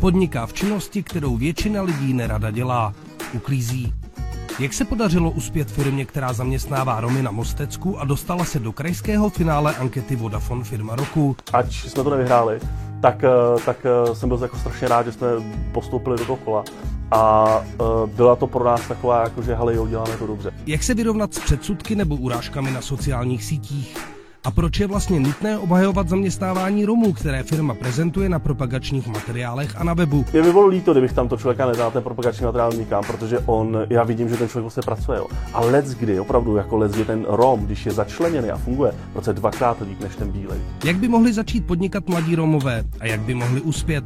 Podniká v činnosti, kterou většina lidí nerada dělá. Uklízí. Jak se podařilo uspět firmě, která zaměstnává Romy na Mostecku a dostala se do krajského finále ankety Vodafone firma roku? Ať jsme to nevyhráli, tak, eh, tak eh, jsem byl jako strašně rád, že jsme postoupili do toho kola. A uh, byla to pro nás taková, jako že hele, jo, děláme to dobře. Jak se vyrovnat s předsudky nebo urážkami na sociálních sítích? A proč je vlastně nutné obhajovat zaměstnávání Romů, které firma prezentuje na propagačních materiálech a na webu? Je by bylo líto, kdybych tam to člověka nedal ten propagační materiál nikam, protože on, já vidím, že ten člověk vlastně pracuje. Jo. A let's kdy, opravdu, jako let's kdy ten Rom, když je začleněný a funguje, prostě dvakrát líp než ten bílej. Jak by mohli začít podnikat mladí Romové a jak by mohli uspět?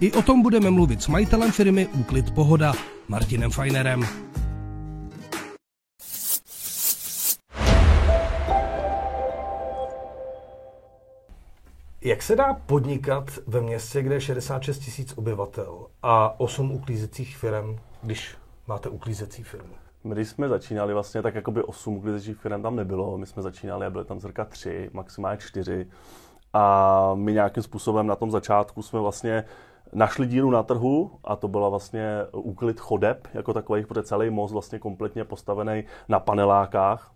I o tom budeme mluvit s majitelem firmy Úklid Pohoda, Martinem Fajnerem. Jak se dá podnikat ve městě, kde je 66 tisíc obyvatel a 8 uklízecích firm, když máte uklízecí firmu? My když jsme začínali vlastně, tak jakoby 8 uklízecích firm tam nebylo. My jsme začínali a byly tam cirka 3, maximálně 4. A my nějakým způsobem na tom začátku jsme vlastně našli díru na trhu a to byla vlastně úklid chodeb jako takových, protože celý most vlastně kompletně postavený na panelákách.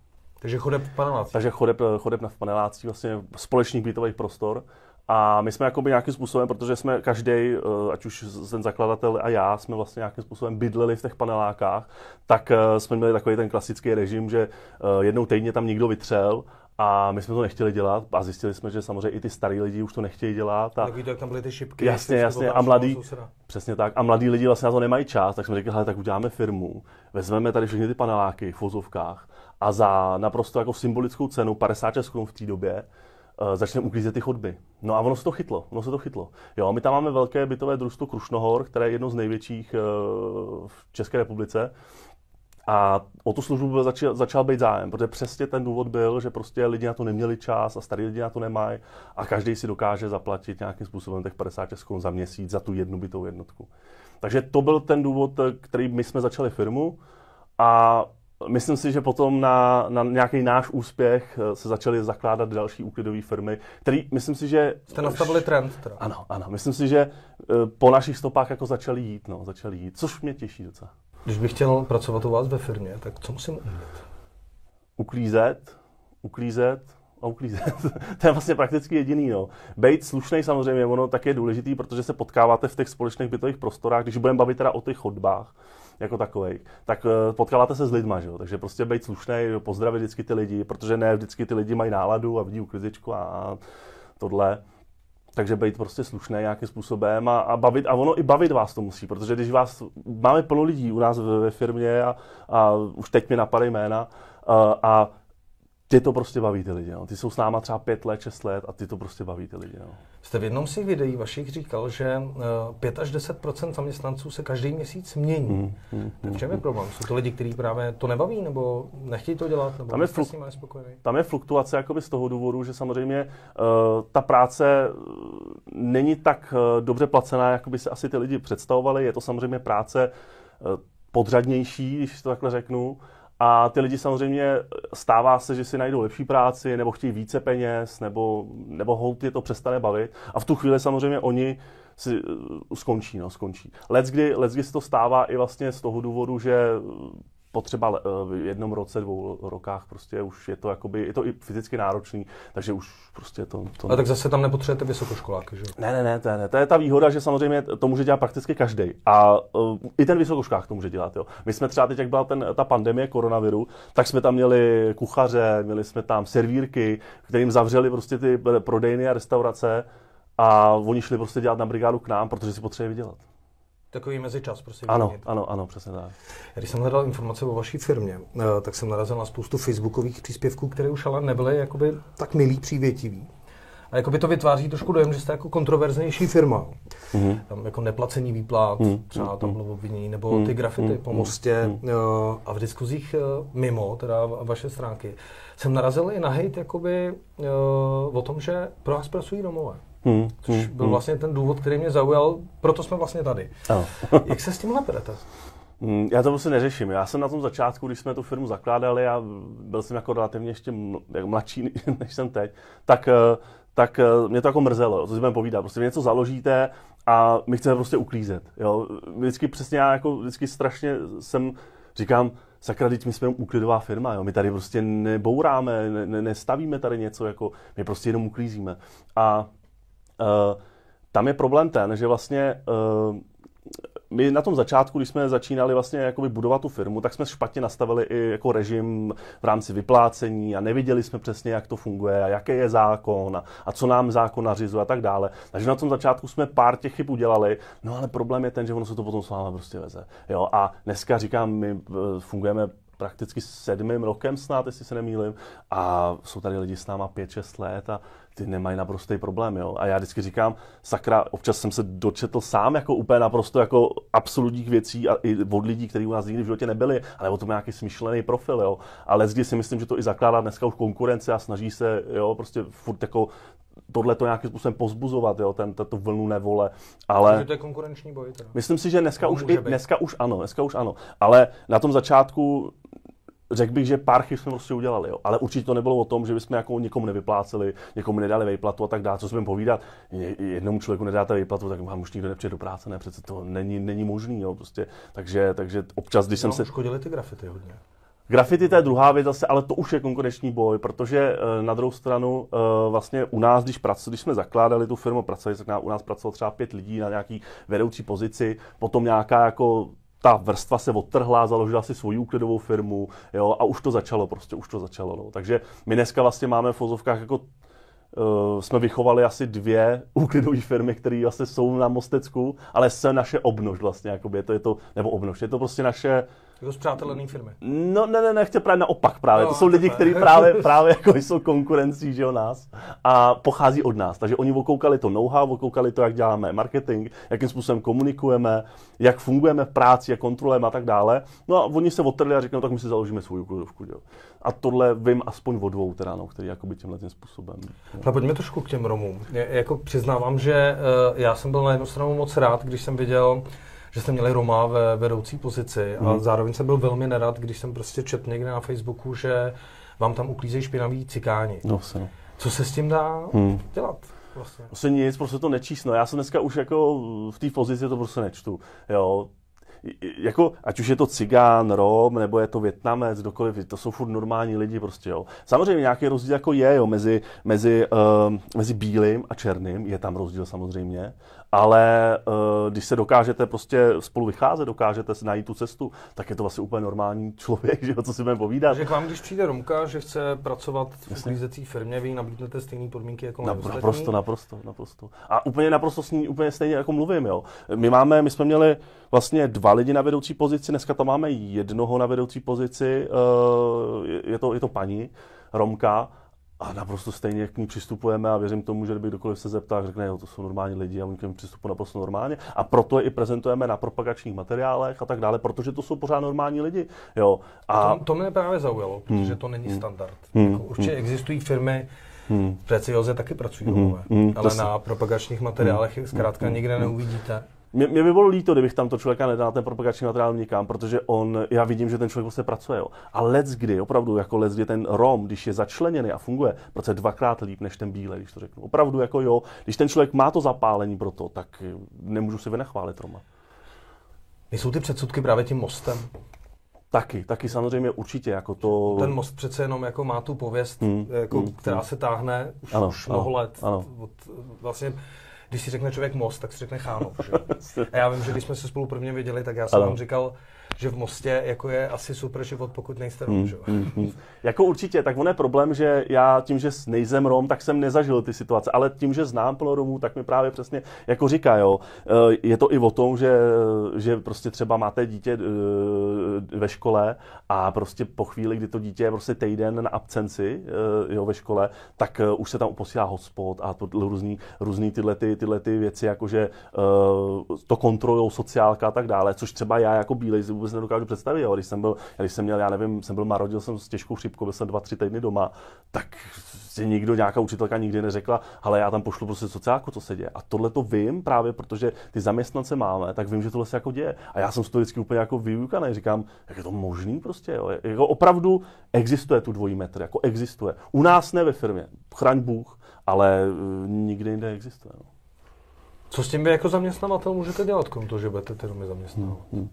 Takže chodeb v panelácích. Takže chodeb, chodeb na panelácích, vlastně společných bytových prostor. A my jsme jakoby nějakým způsobem, protože jsme každý, eh, ať už ten zakladatel a já, jsme vlastně nějakým způsobem bydleli v těch panelákách, tak eh, jsme měli takový ten klasický režim, že eh, jednou týdně tam někdo vytřel a my jsme to nechtěli dělat a zjistili jsme, že samozřejmě i ty starý lidi už to nechtějí dělat. A... Tak víte, jak tam byly ty šipky. Jasně, jasně. A mladí, přesně tak. A mladí lidi vlastně na to nemají čas, tak jsme řekli, hele, tak uděláme firmu, vezmeme tady všechny ty paneláky v vozovkách a za naprosto jako symbolickou cenu 56 korun v té době uh, začneme uklízet ty chodby. No a ono se to chytlo, ono se to chytlo. Jo, my tam máme velké bytové družstvo Krušnohor, které je jedno z největších uh, v České republice. A o tu službu byl začal, začal být zájem, protože přesně ten důvod byl, že prostě lidi na to neměli čas a starý lidi na to nemají a každý si dokáže zaplatit nějakým způsobem těch 50 korun za měsíc za tu jednu bytovou jednotku. Takže to byl ten důvod, který my jsme začali firmu a Myslím si, že potom na, na nějaký náš úspěch eh, se začaly zakládat další úklidové firmy, který myslím si, že... Jste nastavili trend teda. Ano, ano. Myslím si, že eh, po našich stopách jako začali jít, no, začali jít, což mě těší docela. Když bych chtěl pracovat u vás ve firmě, tak co musím umět? Uklízet, uklízet a uklízet. to je vlastně prakticky jediný. No. Bejt slušný samozřejmě, ono tak je důležitý, protože se potkáváte v těch společných bytových prostorách, když budeme bavit teda o těch chodbách jako takový, tak uh, potkáváte se s lidma, že jo? takže prostě být slušný, pozdravit vždycky ty lidi, protože ne vždycky ty lidi mají náladu a vidí uklízečku a tohle. Takže být prostě slušný nějakým způsobem a, a, bavit, a ono i bavit vás to musí, protože když vás, máme plno lidí u nás ve, ve firmě a, a už teď mi napadají jména a, a ty to prostě baví ty lidi. No. Ty jsou s náma třeba pět let, šest let a ty to prostě baví ty lidi. No. Jste v jednom z těch videí vašich říkal, že 5 eh, až 10 zaměstnanců se každý měsíc mění. Mm, mm, mm, v čem je problém? Jsou to lidi, kteří právě to nebaví, nebo nechtějí to dělat, nebo tam je, fluk, tam je fluktuace jakoby z toho důvodu, že samozřejmě uh, ta práce není tak uh, dobře placená, jak by se asi ty lidi představovali. Je to samozřejmě práce uh, podřadnější, když to takhle řeknu. A ty lidi samozřejmě stává se, že si najdou lepší práci, nebo chtějí více peněz, nebo, nebo hold je to přestane bavit. A v tu chvíli samozřejmě oni si uh, skončí, no, skončí. Let's kdy, let's kdy se to stává i vlastně z toho důvodu, že potřeba eh, v jednom roce, dvou rokách, prostě už je to jakoby, je to i fyzicky náročný, takže už prostě to... to a tak zase tam nepotřebujete vysokoškoláky, že? Ne, ne, ne, to je, ne, to je ta výhoda, že samozřejmě to může dělat prakticky každý. A uh, i ten vysokoškolák to může dělat, jo. My jsme třeba teď, jak byla ten, ta pandemie koronaviru, tak jsme tam měli kuchaře, měli jsme tam servírky, kterým zavřeli prostě ty prodejny a restaurace a oni šli prostě dělat na brigádu k nám, protože si potřebovali vydělat takový mezičas prostě Ano, ano, ano, přesně tak. Když jsem hledal informace o vaší firmě, eh, tak jsem narazil na spoustu facebookových příspěvků, které už ale nebyly jakoby tak milý, přívětivý. A jakoby to vytváří trošku dojem, že jste jako kontroverznější firma. Mm-hmm. Tam jako neplacení výplat, mm-hmm. třeba tam bylo obvinění, nebo mm-hmm. ty grafity mm-hmm. po mostě. Mm-hmm. A v diskuzích eh, mimo, teda vaše stránky, jsem narazil i na hejt jakoby, o tom, že pro vás pracují domové. Hmm, což hmm, byl hmm. vlastně ten důvod, který mě zaujal, proto jsme vlastně tady. Oh. Jak se s tím perete? Mm, já to prostě neřeším. Já jsem na tom začátku, když jsme tu firmu zakládali a byl jsem jako relativně ještě mladší, než jsem teď, tak, eh, tak eh, mě to jako mrzelo, co si budeme povídat. Prostě něco založíte a my chceme prostě uklízet. Jo? Vždycky přesně já jako vždycky strašně jsem, říkám, sakra, teď my jsme úklidová firma, jo? my tady prostě nebouráme, ne, nestavíme tady něco, jako my prostě jenom uklízíme. A tam je problém ten, že vlastně uh, my na tom začátku, když jsme začínali vlastně jakoby budovat tu firmu, tak jsme špatně nastavili i jako režim v rámci vyplácení a neviděli jsme přesně, jak to funguje a jaký je zákon a, a co nám zákon nařizuje a tak dále. Takže na tom začátku jsme pár těch chyb udělali, no ale problém je ten, že ono se to potom s váma prostě veze. Jo, a dneska říkám, my eh, fungujeme prakticky sedmým rokem snad, jestli se nemýlim, a jsou tady lidi s náma 5-6 let a ty nemají naprostý problém, jo. A já vždycky říkám, sakra, občas jsem se dočetl sám jako úplně naprosto jako absolutních věcí a i od lidí, kteří u nás nikdy v životě nebyli, ale o tom nějaký smyšlený profil, jo. Ale zde si myslím, že to i zakládá dneska už konkurence a snaží se, jo, prostě furt jako tohle to nějakým způsobem pozbuzovat, jo, ten, tato vlnu nevole, ale... Takže to je konkurenční boj teda. Myslím si, že dneska už, i, dneska už ano, dneska už ano, ale na tom začátku řekl bych, že pár chyb jsme prostě udělali, jo. ale určitě to nebylo o tom, že bychom jako někomu nevypláceli, někomu nedali výplatu a tak dále, co jsme povídat. Jednomu člověku nedáte výplatu, tak vám už nikdo nepřijde do práce, ne, přece to není, není možný, jo, prostě. Takže, takže občas, když no, jsem se... Škodili ty grafity hodně. Grafity to je druhá věc zase, ale to už je konkurenční boj, protože eh, na druhou stranu eh, vlastně u nás, když, pracu, když jsme zakládali tu firmu, pracovali, tak u nás pracovalo třeba pět lidí na nějaký vedoucí pozici, potom nějaká jako ta vrstva se odtrhla, založila si svoji úklidovou firmu, jo, a už to začalo, prostě už to začalo. No. Takže my dneska vlastně máme v fozovkách jako Uh, jsme vychovali asi dvě úklidové firmy, které vlastně jsou na Mostecku, ale se naše obnož vlastně, jakoby, je to, je to, nebo obnož, je to prostě naše jako zpřátelený firmy. No ne, ne, ne, chci právě naopak právě. No, to jsou lidi, kteří právě, právě jako jsou konkurencí, že o nás a pochází od nás. Takže oni okoukali to know-how, okoukali to, jak děláme marketing, jakým způsobem komunikujeme, jak fungujeme v práci, jak kontrolujeme a tak dále. No a oni se odtrhli a řekli, no tak my si založíme svou uklidovku. Jo. A tohle vím aspoň o dvou, teda, no, který jakoby tímhle tím způsobem. No. pojďme trošku k těm Romům. Je, jako přiznávám, že uh, já jsem byl na jednu stranu moc rád, když jsem viděl, že jste měli Roma ve vedoucí pozici mm. a mhm. zároveň jsem byl velmi nerad, když jsem prostě četl někde na Facebooku, že vám tam uklízejí špinaví cikáni. No, se. No. Co se s tím dá mm. dělat? Vlastně. Vlastně nic, prostě to nečísno. Já jsem dneska už jako v té pozici to prostě nečtu. Jo, jako, ať už je to cigán, rom, nebo je to větnamec, kdokoliv, to jsou furt normální lidi prostě, jo. Samozřejmě nějaký rozdíl jako je, jo, mezi, mezi, uh, mezi bílým a černým, je tam rozdíl samozřejmě, ale uh, když se dokážete prostě spolu vycházet, dokážete si najít tu cestu, tak je to vlastně úplně normální člověk, že jo, co si budeme povídat. Takže k vám, když přijde Romka, že chce pracovat v uklízecí firmě, vy nabídnete stejné podmínky jako Napr- Naprosto, naprosto, naprosto. A úplně naprosto s ní úplně stejně jako mluvím, jo. My máme, my jsme měli vlastně dva lidi na vedoucí pozici, dneska tam máme jednoho na vedoucí pozici, uh, je, to, je to paní, Romka, a naprosto stejně k ní přistupujeme a věřím tomu, že kdyby kdokoliv se zeptá, řekne, jo, to jsou normální lidi a my k ním přistupují naprosto normálně. A proto je i prezentujeme na propagačních materiálech a tak dále, protože to jsou pořád normální lidi. Jo. A... To, to mě právě zaujalo, protože hmm. to není hmm. standard. Hmm. Jako určitě hmm. existují firmy, Hmm. V Precioze taky pracují hmm. domové, hmm. ale to na propagačních materiálech hmm. zkrátka hmm. nikde neuvidíte. Mě, mě by bylo líto, kdybych tam to člověka nedal ten propagační materiál nikam, protože on, já vidím, že ten člověk prostě pracuje. Jo. A let kdy, opravdu, jako let kdy ten Rom, když je začleněný a funguje, protože dvakrát líp než ten bílej, když to řeknu. Opravdu, jako jo, když ten člověk má to zapálení pro to, tak nemůžu si vynechválit Roma. Jsou ty předsudky právě tím mostem? Taky, taky samozřejmě určitě. Jako to... Ten most přece jenom jako má tu pověst, hmm, jako, hmm, která hmm. se táhne už, ano, už mnoho ano, let. Ano. Od, vlastně když si řekne člověk most, tak si řekne Chánov. Že? A já vím, že když jsme se spolu prvně viděli, tak já jsem vám říkal, že v Mostě jako je asi super život, pokud nejste Rom, hmm, že? Hmm, hmm. Jako určitě, tak on je problém, že já tím, že nejsem Rom, tak jsem nezažil ty situace, ale tím, že znám plno Romů, tak mi právě přesně jako říká, jo, eh, je to i o tom, že, že prostě třeba máte dítě eh, ve škole a prostě po chvíli, kdy to dítě je prostě týden na absenci eh, jo, ve škole, tak už se tam posílá hotspot a to různý, různý tyhle, ty, tyhle ty věci, jakože to kontrolují sociálka a tak dále, což třeba já jako bílej vůbec nedokážu představit. Jo. Když jsem byl, když jsem měl, já nevím, jsem byl narodil jsem s těžkou chřipkou, byl jsem dva, tři týdny doma, tak si nikdo, nějaká učitelka nikdy neřekla, ale já tam pošlu prostě sociálku, co se děje. A tohle to vím právě, protože ty zaměstnance máme, tak vím, že tohle se jako děje. A já jsem z toho vždycky úplně jako vyukaný, říkám, jak je to možný prostě, jo. Jako opravdu existuje tu dvojí metr, jako existuje. U nás ne ve firmě, chraň Bůh, ale uh, nikdy jinde existuje. No. Co s tím vy jako zaměstnavatel můžete dělat, krom toho, že budete ty domy zaměstnávat? Hmm, hmm.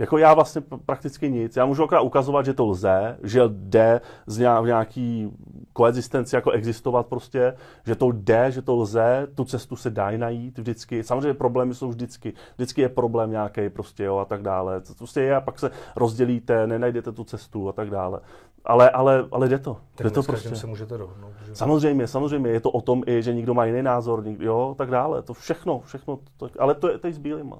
Jako já vlastně prakticky nic. Já můžu akorát ukazovat, že to lze, že jde z nějaký koexistenci jako existovat prostě, že to jde, že to lze, tu cestu se dá najít vždycky. Samozřejmě problémy jsou vždycky. Vždycky je problém nějaký prostě, jo, a tak dále. To prostě je a pak se rozdělíte, nenajdete tu cestu a tak dále. Ale, ale, ale jde to. Tak jde to prostě. se můžete dohodnout. Že? Samozřejmě, samozřejmě. Je to o tom i, že někdo má jiný názor, někdo, jo, tak dále. To všechno, všechno. To, ale to je, je s bílýma.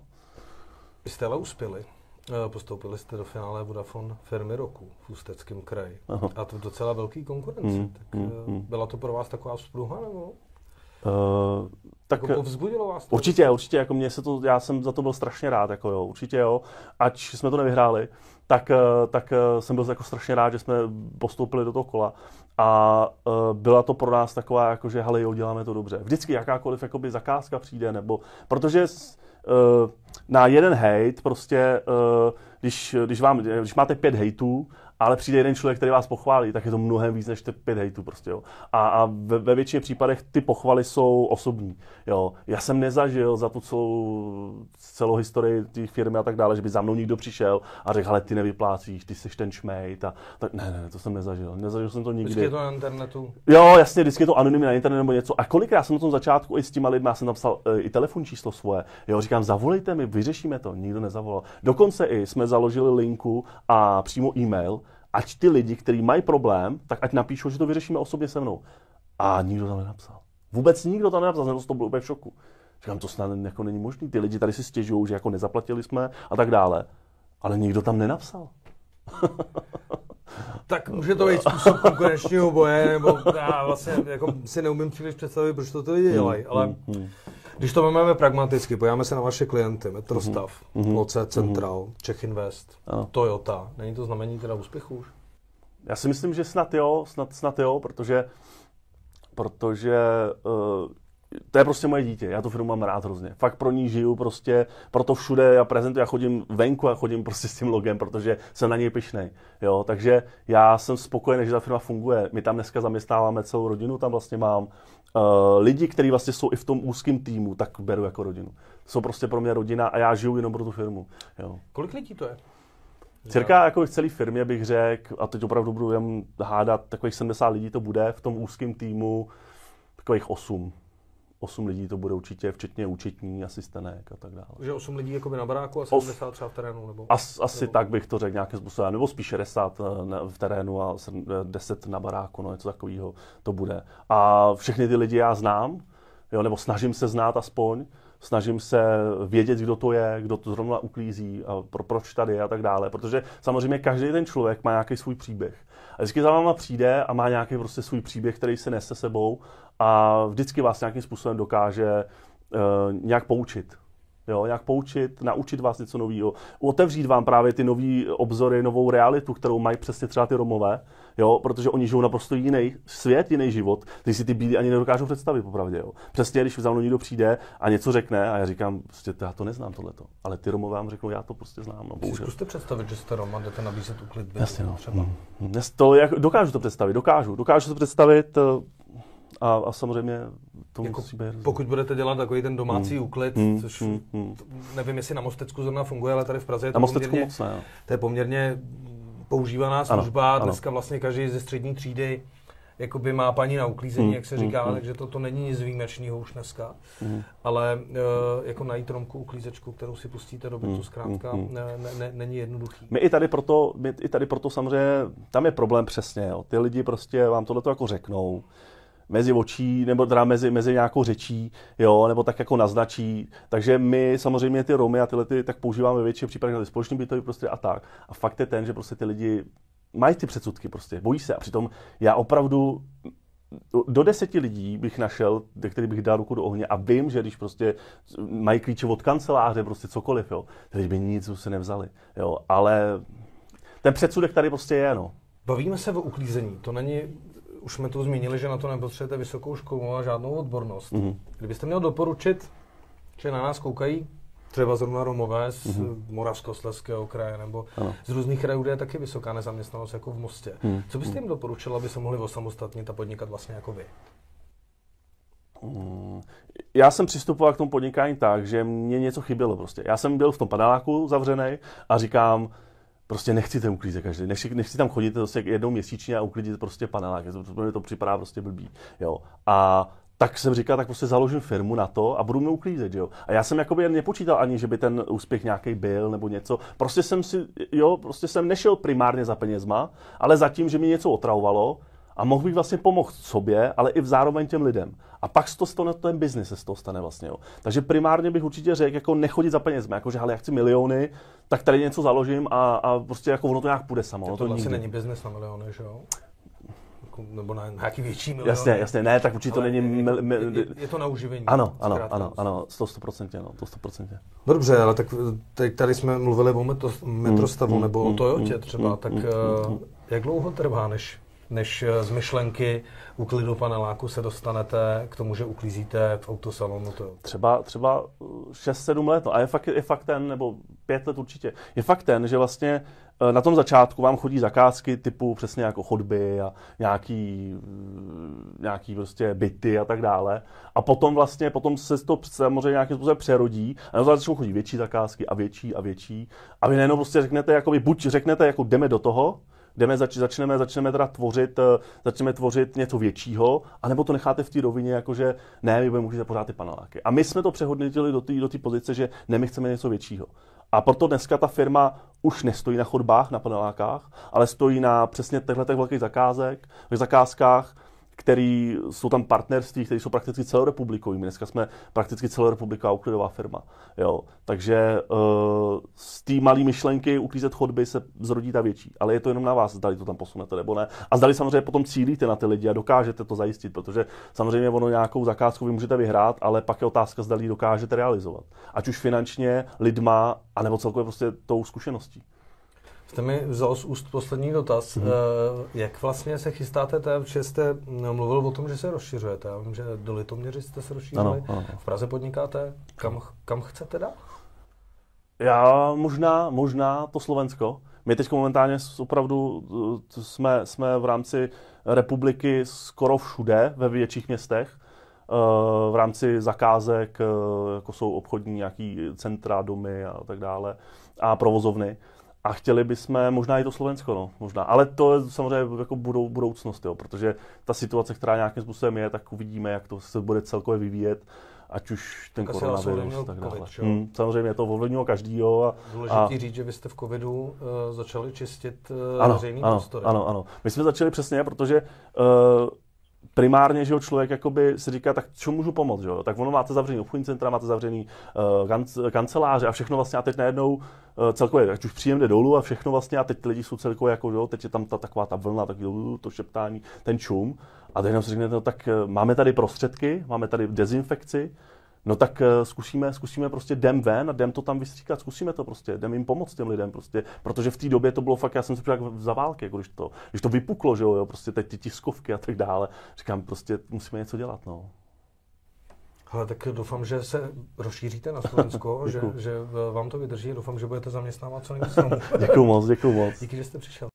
Vy jste ale uspěli. Eh, postoupili jste do finále Vodafone firmy roku v Ústeckém kraji. Aha. A to docela velký konkurence. Mm, tak mm, mm. Byla to pro vás taková vzpruha, nebo? Uh, tak jako vzbudilo vás to? Určitě, určitě, jako mě se to, já jsem za to byl strašně rád, jako jo, určitě jo, ať jsme to nevyhráli, tak, tak jsem byl jako strašně rád, že jsme postoupili do toho kola a uh, byla to pro nás taková, jako že hele, jo, děláme to dobře. Vždycky jakákoliv jakoby, zakázka přijde, nebo, protože na jeden hate prostě, uh, když, když, vám, když máte pět hejtů, ale přijde jeden člověk, který vás pochválí, tak je to mnohem víc než ty pět hejtů prostě, jo. A, a ve, ve většině případech ty pochvaly jsou osobní, jo. Já jsem nezažil za tu celou, celou historii té firmy a tak dále, že by za mnou někdo přišel a řekl, ale ty nevyplácíš, ty jsi ten šmejt a tak, ne, ne, to jsem nezažil, nezažil jsem to nikdy. Vždycky je to na internetu. Jo, jasně, vždycky je to anonymně na internetu nebo něco. A kolikrát jsem na tom začátku i s těma lidmi, já jsem napsal e, i telefon číslo svoje, jo, říkám, zavolejte mi, vyřešíme to, nikdo nezavolal. Dokonce i jsme založili linku a přímo e-mail, ať ty lidi, kteří mají problém, tak ať napíšou, že to vyřešíme osobně se mnou. A nikdo tam nenapsal. Vůbec nikdo tam nenapsal, jsem to byl úplně v šoku. Říkám, to snad jako není možné. Ty lidi tady si stěžují, že jako nezaplatili jsme a tak dále. Ale nikdo tam nenapsal. tak může to být způsob konkurenčního boje, nebo já vlastně jako si neumím příliš představit, proč to ty lidi dělají, ale hmm, hmm. Když to máme pragmaticky, podíváme se na vaše klienty, Metrostav, mm-hmm. Loce, Central, mm-hmm. Czech Invest, ano. Toyota. Není to znamení teda úspěchu už? Já si myslím, že snad jo, snad, snad jo, protože, protože uh, to je prostě moje dítě, já tu firmu mám rád hrozně. Fakt pro ní žiju prostě, proto všude já prezentuji, já chodím venku a chodím prostě s tím logem, protože jsem na něj pišnej. Jo, takže já jsem spokojený, že ta firma funguje. My tam dneska zaměstnáváme celou rodinu, tam vlastně mám uh, lidi, kteří vlastně jsou i v tom úzkém týmu, tak beru jako rodinu. Jsou prostě pro mě rodina a já žiju jenom pro tu firmu. Jo. Kolik lidí to je? Cirka jako v celé firmě bych řekl, a teď opravdu budu jen hádat, takových 70 lidí to bude, v tom úzkém týmu takových 8. 8 lidí to bude určitě, včetně účetní, asistenek a tak dále. Že 8 lidí jako by na baráku a 70 třeba v terénu? Nebo, As, asi nebo... tak bych to řekl nějakým způsobem, nebo spíš 60 eh, v terénu a 10 na baráku, no něco takového to bude. A všechny ty lidi já znám, jo, nebo snažím se znát aspoň, snažím se vědět, kdo to je, kdo to zrovna uklízí a pro, proč tady a tak dále. Protože samozřejmě každý ten člověk má nějaký svůj příběh. A vždycky za váma přijde a má nějaký prostě svůj příběh, který se nese sebou a vždycky vás nějakým způsobem dokáže uh, nějak poučit. Jo, nějak poučit, naučit vás něco nového, otevřít vám právě ty nové obzory, novou realitu, kterou mají přesně třeba ty Romové, jo, protože oni žijou naprosto jiný svět, jiný život, který si ty bílí ani nedokážou představit, popravdě. Jo. Přesně, když za mnou někdo přijde a něco řekne a já říkám, prostě já to neznám tohleto, ale ty Romové vám řeknou, já to prostě znám. No, bohužel. Zkuste představit, že jste Roma, jdete nabízet uklid Jasně, no. třeba. Hmm. To, jak, dokážu to představit, dokážu, dokážu to představit, a, a samozřejmě to jako musí být. Pokud budete dělat takový ten domácí hmm. úklid, hmm. což hmm. nevím, jestli na Mostecku zrovna funguje, ale tady v Praze je to, poměrně, moc ne, to je poměrně používaná služba. Ano, Dneska ano. vlastně každý ze střední třídy jakoby má paní na uklízení, hmm. jak se říká, hmm. takže to, to není nic výjimečného už dneska. Hmm. Ale uh, jako najít Romku uklízečku, kterou si pustíte do bytu, hmm. zkrátka hmm. ne, ne, ne, není jednoduchý. My i tady proto, my i tady proto samozřejmě, tam je problém přesně, jo. ty lidi prostě vám tohle jako řeknou, mezi očí, nebo teda mezi, mezi nějakou řečí, jo, nebo tak jako naznačí. Takže my samozřejmě ty Romy a tyhle ty, tak používáme ve většině případech na společný bytový prostě a tak. A fakt je ten, že prostě ty lidi mají ty předsudky prostě, bojí se. A přitom já opravdu do deseti lidí bych našel, který bych dal ruku do ohně a vím, že když prostě mají klíče od kanceláře, prostě cokoliv, jo, takže by nic se nevzali, jo, ale ten předsudek tady prostě je, no. Bavíme se o uklízení, to není, už jsme to zmínili, že na to nepotřebujete vysokou školu a žádnou odbornost. Mm-hmm. Kdybyste měl doporučit, že na nás koukají třeba zrovna Romové z mm-hmm. Moravskoslezského kraje nebo ano. z různých krajů, kde je taky vysoká nezaměstnanost jako v Mostě. Mm. Co byste jim doporučil, aby se mohli osamostatnit a podnikat vlastně jako vy? Mm. Já jsem přistupoval k tomu podnikání tak, že mě něco chybělo prostě. Já jsem byl v tom paneláku zavřený a říkám, prostě nechci ten uklízet každý, nechci, nechci tam chodit prostě jednou měsíčně a uklidit prostě panelák, to, mě to připadá prostě blbý, jo. A tak jsem říkal, tak prostě založím firmu na to a budu mě uklízet, jo. A já jsem jakoby nepočítal ani, že by ten úspěch nějaký byl nebo něco. Prostě jsem si, jo, prostě jsem nešel primárně za penězma, ale za tím, že mi něco otravovalo a mohl bych vlastně pomoct sobě, ale i v zároveň těm lidem. A pak z toho stane ten biznis se z toho stane vlastně. Jo. Takže primárně bych určitě řekl, jako nechodit za penězma, jako že ale já chci miliony, tak tady něco založím a, a prostě jako ono to nějak půjde samo. To, to vlastně není biznis na miliony, že jo? Jako, nebo na nějaký větší milion. Jasně, jasně, ne, tak určitě to není... Mil, mil, je, je, to na uživení. Ano, ano, ano, ano, 100%, no, to 100%. No dobře, ale tak teď tady jsme mluvili o metro, metrostavu mm, nebo mm, o Toyotě mm, třeba, mm, tak mm, uh, jak dlouho trvá, než, než eh, z myšlenky uklidu paneláku se dostanete k tomu, že uklízíte v autosalonu to? Třeba, třeba 6-7 let, no. a je fakt, je fakt ten, nebo 5 let určitě, je fakt ten, že vlastně Eh, na tom začátku vám chodí zakázky typu přesně jako chodby a nějaký, nějaký prostě byty a tak dále. A potom vlastně, potom se to samozřejmě nějakým způsobem přerodí a na začátku chodí větší zakázky a větší a větší. A vy nejenom prostě řeknete, jakoby, buď řeknete, jako jdeme do toho, jdeme, zač, začneme, začneme teda tvořit, eh, začneme tvořit něco většího, anebo to necháte v té rovině, jakože ne, vy budeme můžete pořád ty paneláky. A my jsme to přehodnotili do té do pozice, že ne, my chceme něco většího. A proto dneska ta firma už nestojí na chodbách, na panelákách, ale stojí na přesně těchto velkých zakázek, zakázkách, který jsou tam partnerství, které jsou prakticky celorepublikový. My dneska jsme prakticky celorepubliková uklidová firma. Jo. Takže uh, z té malé myšlenky uklízet chodby se zrodí ta větší. Ale je to jenom na vás, zdali to tam posunete nebo ne. A zdali samozřejmě potom cílíte na ty lidi a dokážete to zajistit, protože samozřejmě ono nějakou zakázku vy můžete vyhrát, ale pak je otázka, zdali dokážete realizovat. Ať už finančně, lidma, anebo celkově prostě tou zkušeností. Jste mi vzal z úst poslední dotaz. Mm-hmm. Jak vlastně se chystáte, že jste mluvil o tom, že se rozšiřujete. Já vím, že do Litoměři jste se rozšířili. Ano, ano. V Praze podnikáte. Kam, kam chcete dát? Já možná, možná to Slovensko. My teď momentálně opravdu eh, jsme, jsme v rámci republiky skoro všude ve větších městech eh, v rámci zakázek, jako jsou obchodní nějaký centra, domy a tak dále a provozovny. A chtěli bychom možná i to Slovensko, no, možná. Ale to je samozřejmě jako budou, budoucnost, jo, protože ta situace, která nějakým způsobem je, tak uvidíme, jak to se bude celkově vyvíjet ať už ten tak koronavirus tak dále. COVID, hmm, samozřejmě to ovlivnilo každýho. A, Důležitý a... říct, že vy jste v covidu uh, začali čistit uh, ano, veřejný ano, prostory. Ano, ano. My jsme začali přesně, protože uh, primárně, že jo, člověk jakoby si říká, tak co můžu pomoct, že jo? Tak ono máte zavřený obchodní centra, máte zavřený uh, kanc- kanceláře a všechno vlastně a teď najednou uh, celkově, ať už příjem jde dolů a všechno vlastně a teď ty lidi jsou celkově jako, jo, teď je tam ta taková ta vlna, tak to šeptání, ten čum a teď si řeknete, no, tak uh, máme tady prostředky, máme tady dezinfekci, No tak uh, zkusíme, zkusíme prostě jdem ven a jdem to tam vystříkat, zkusíme to prostě, jdem jim pomoct těm lidem prostě, protože v té době to bylo fakt, já jsem si jak za války, jako když to, když to vypuklo, že jo, jo, prostě teď ty tiskovky a tak dále, říkám prostě musíme něco dělat, no. Ale tak doufám, že se rozšíříte na Slovensko, že, že vám to vydrží. Doufám, že budete zaměstnávat co nejvíc Děkuji moc, děkuji moc. Díky, že jste přišel.